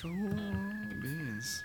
Cool beans.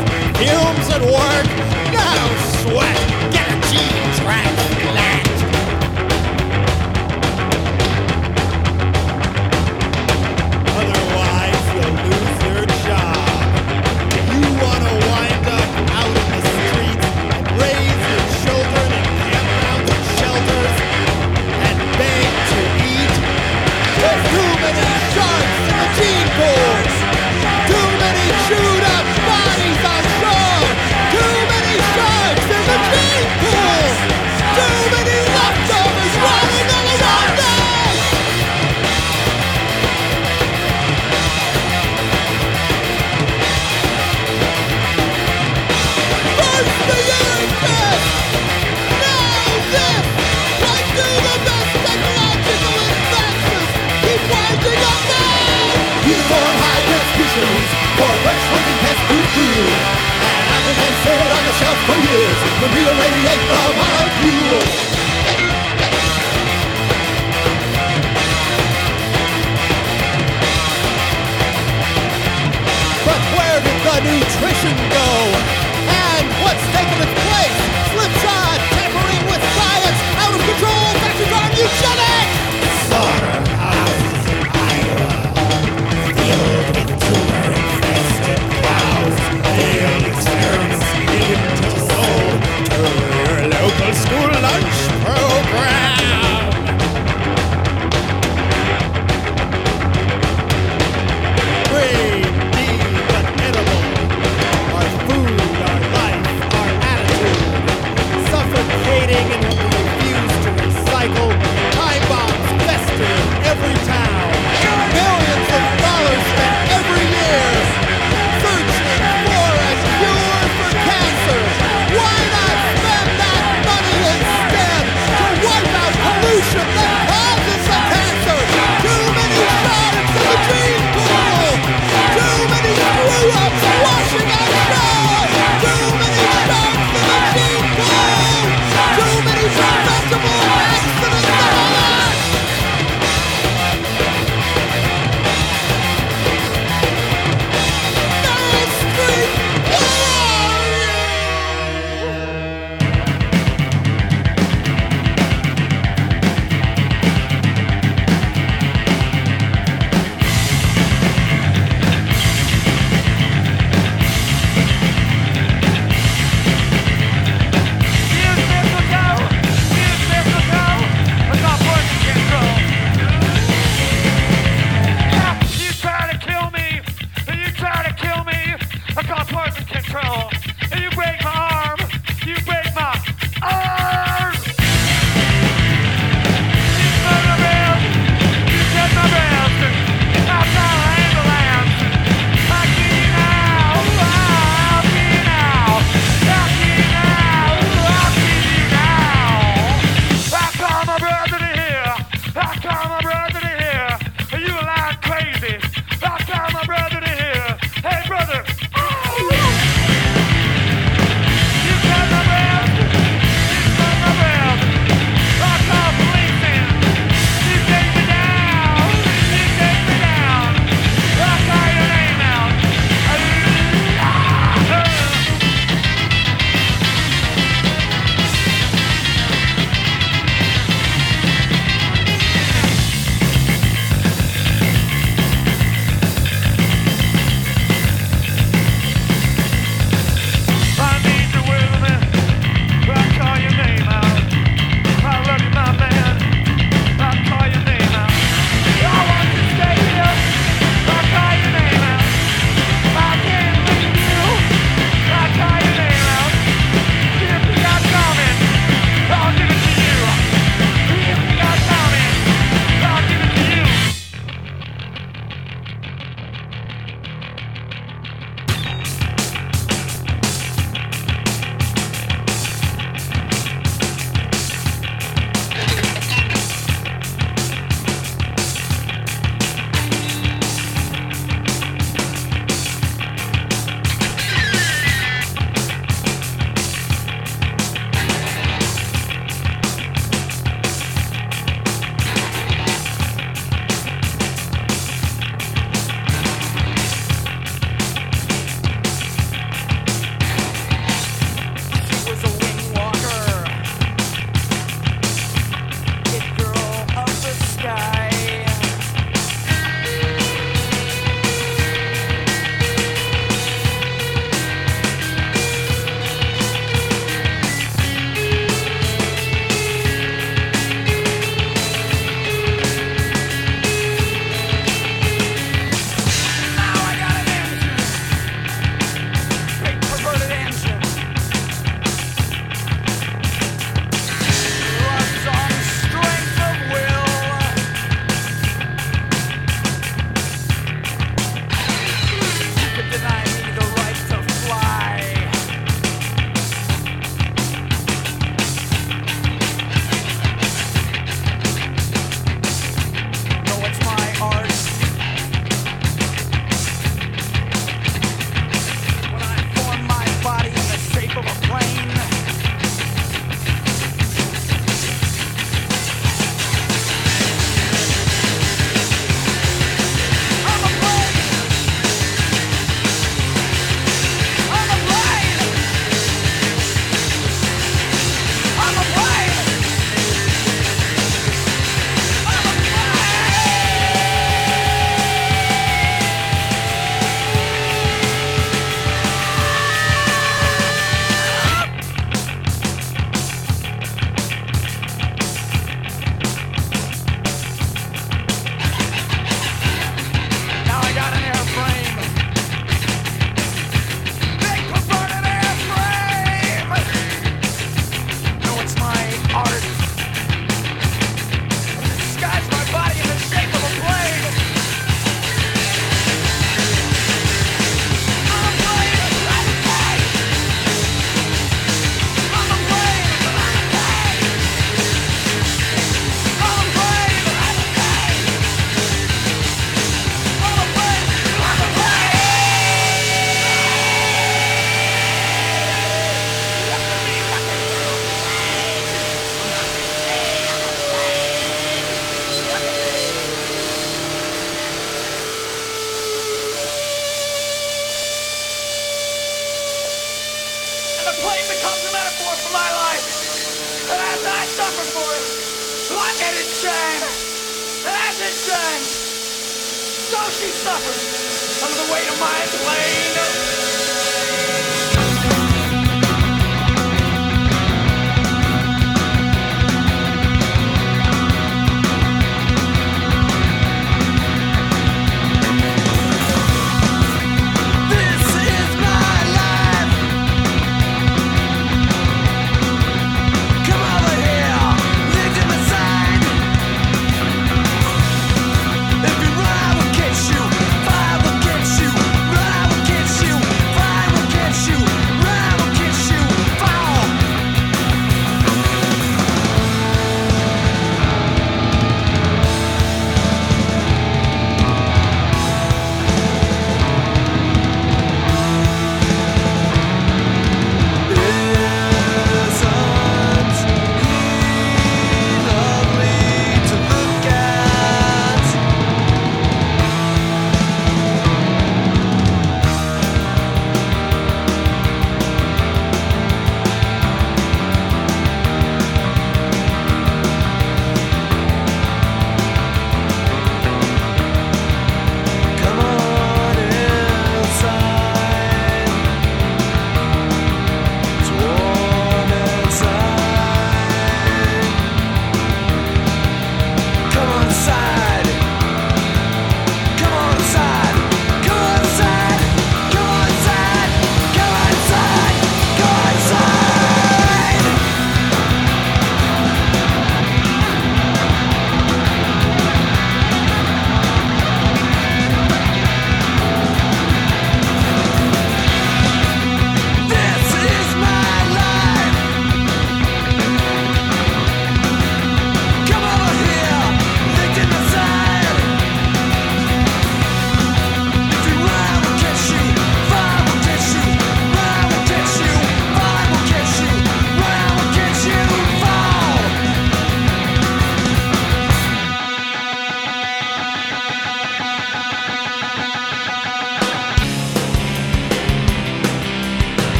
fumes at work. No sweat. Get a gene transplant. conditions for what's holding past food to. And I've been set on the shelf for years to rearradiate the molecule. But where did the nutrition go? And what's taking its place? Slipshod, tampering with science, out of control, taxes on eugenics! Slaughterhouses, Iowa, filled with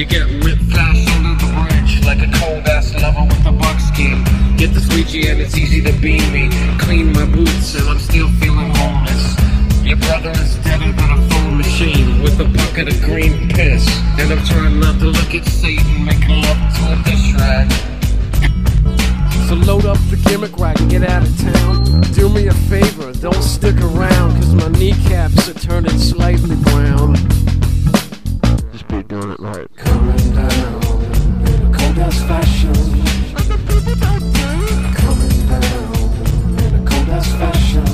You get lit fast under the bridge like a cold ass lover with a buckskin. Get the squeegee and it's easy to beam me. Clean my boots and I'm still feeling homeless. Your brother is deader than a phone machine with a bucket of green piss. And I'm trying not to look at Satan making love to a dish rag. So load up the gimmick wagon, get out of town. Do me a favor, don't stick around, cause my kneecaps are turning slightly brown. Doing it right. Coming down in a cold ass fashion. Coming down in a cold ass fashion.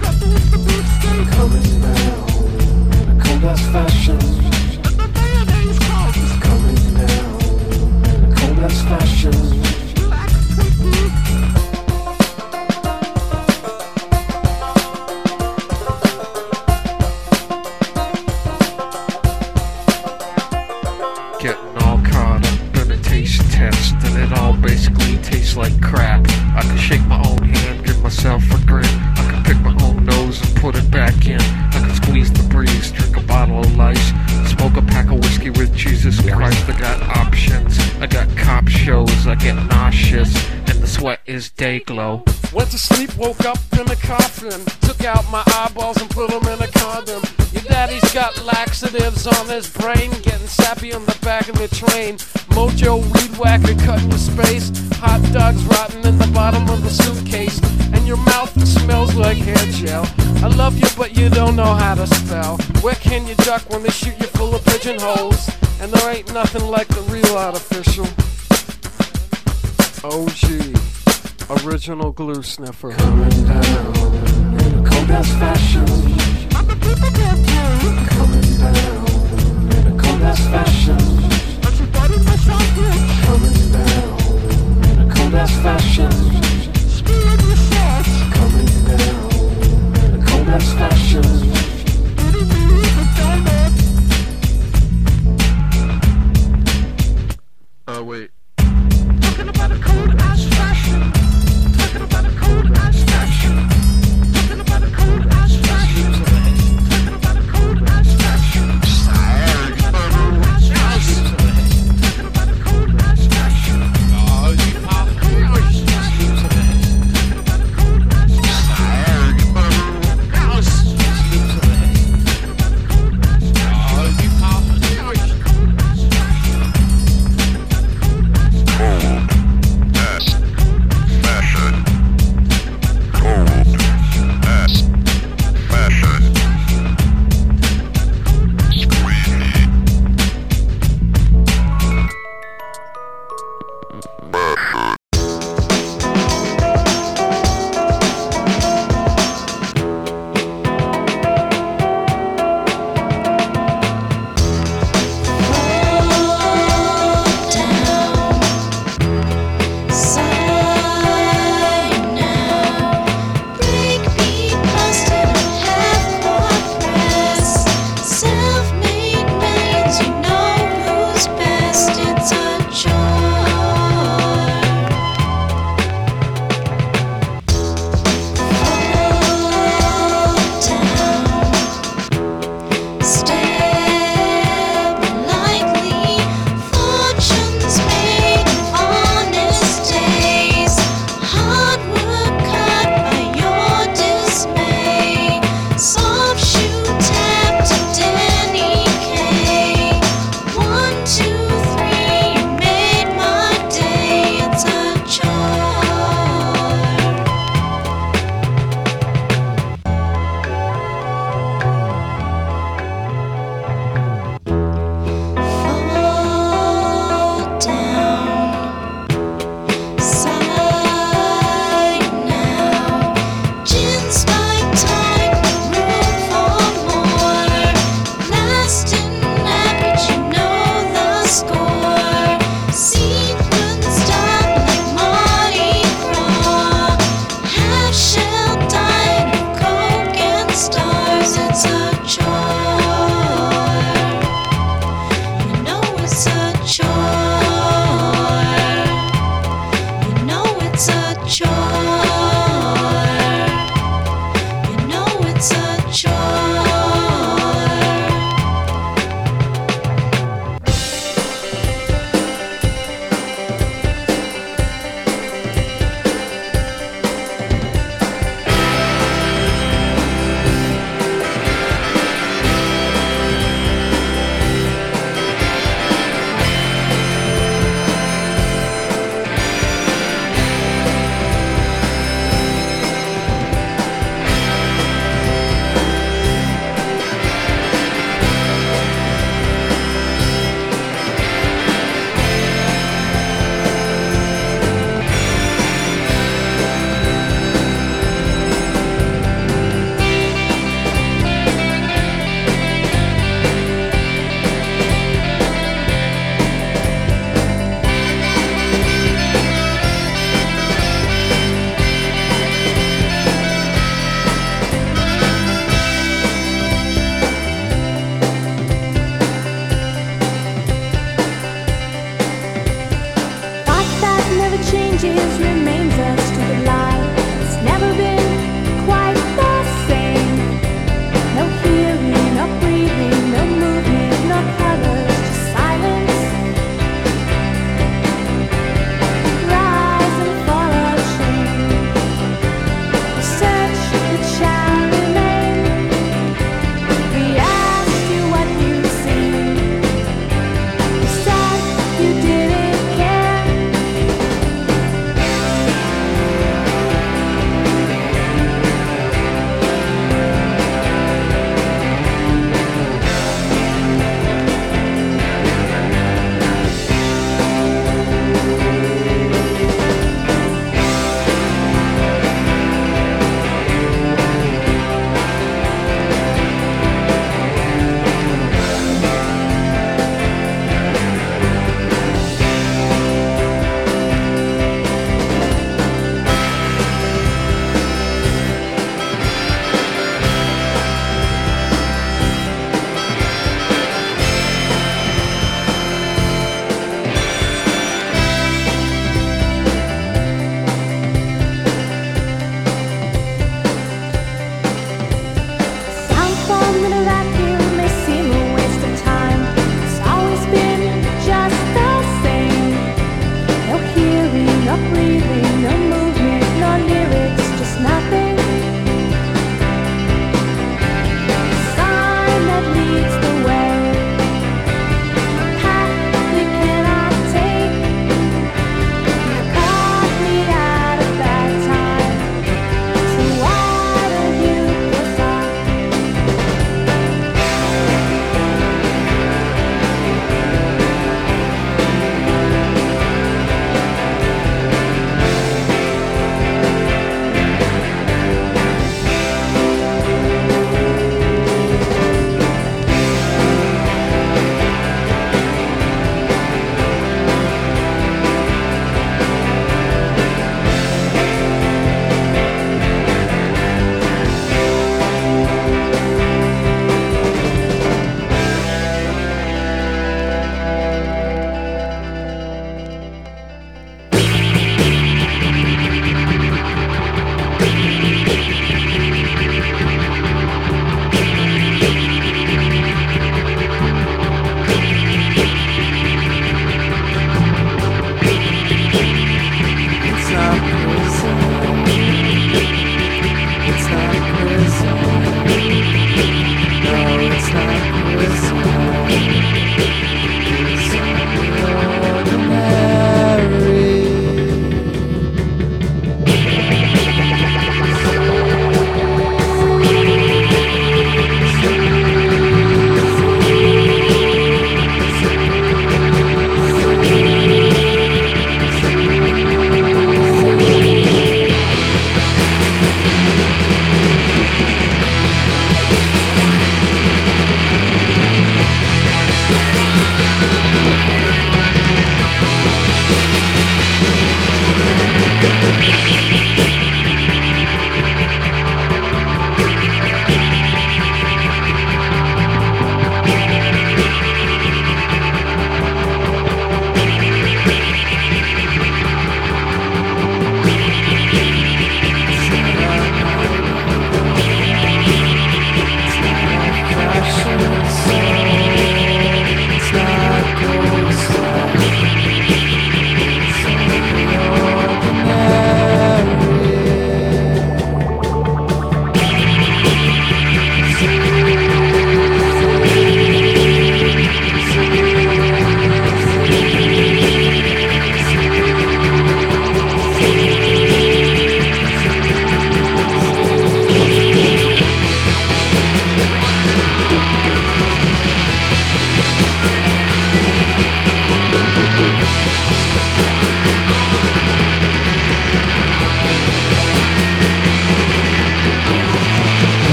Coming down in a cold ass fashion. Coming down in a cold ass fashion. Laxatives on his brain. Getting sappy on the back of the train. Mojo weed whacker cutting your space. Hot dogs rotting in the bottom of the suitcase. And your mouth smells like hair gel. I love you, but you don't know how to spell. Where can you duck when they shoot you full of pigeonholes? And there ain't nothing like the real artificial. OG. Original glue sniffer.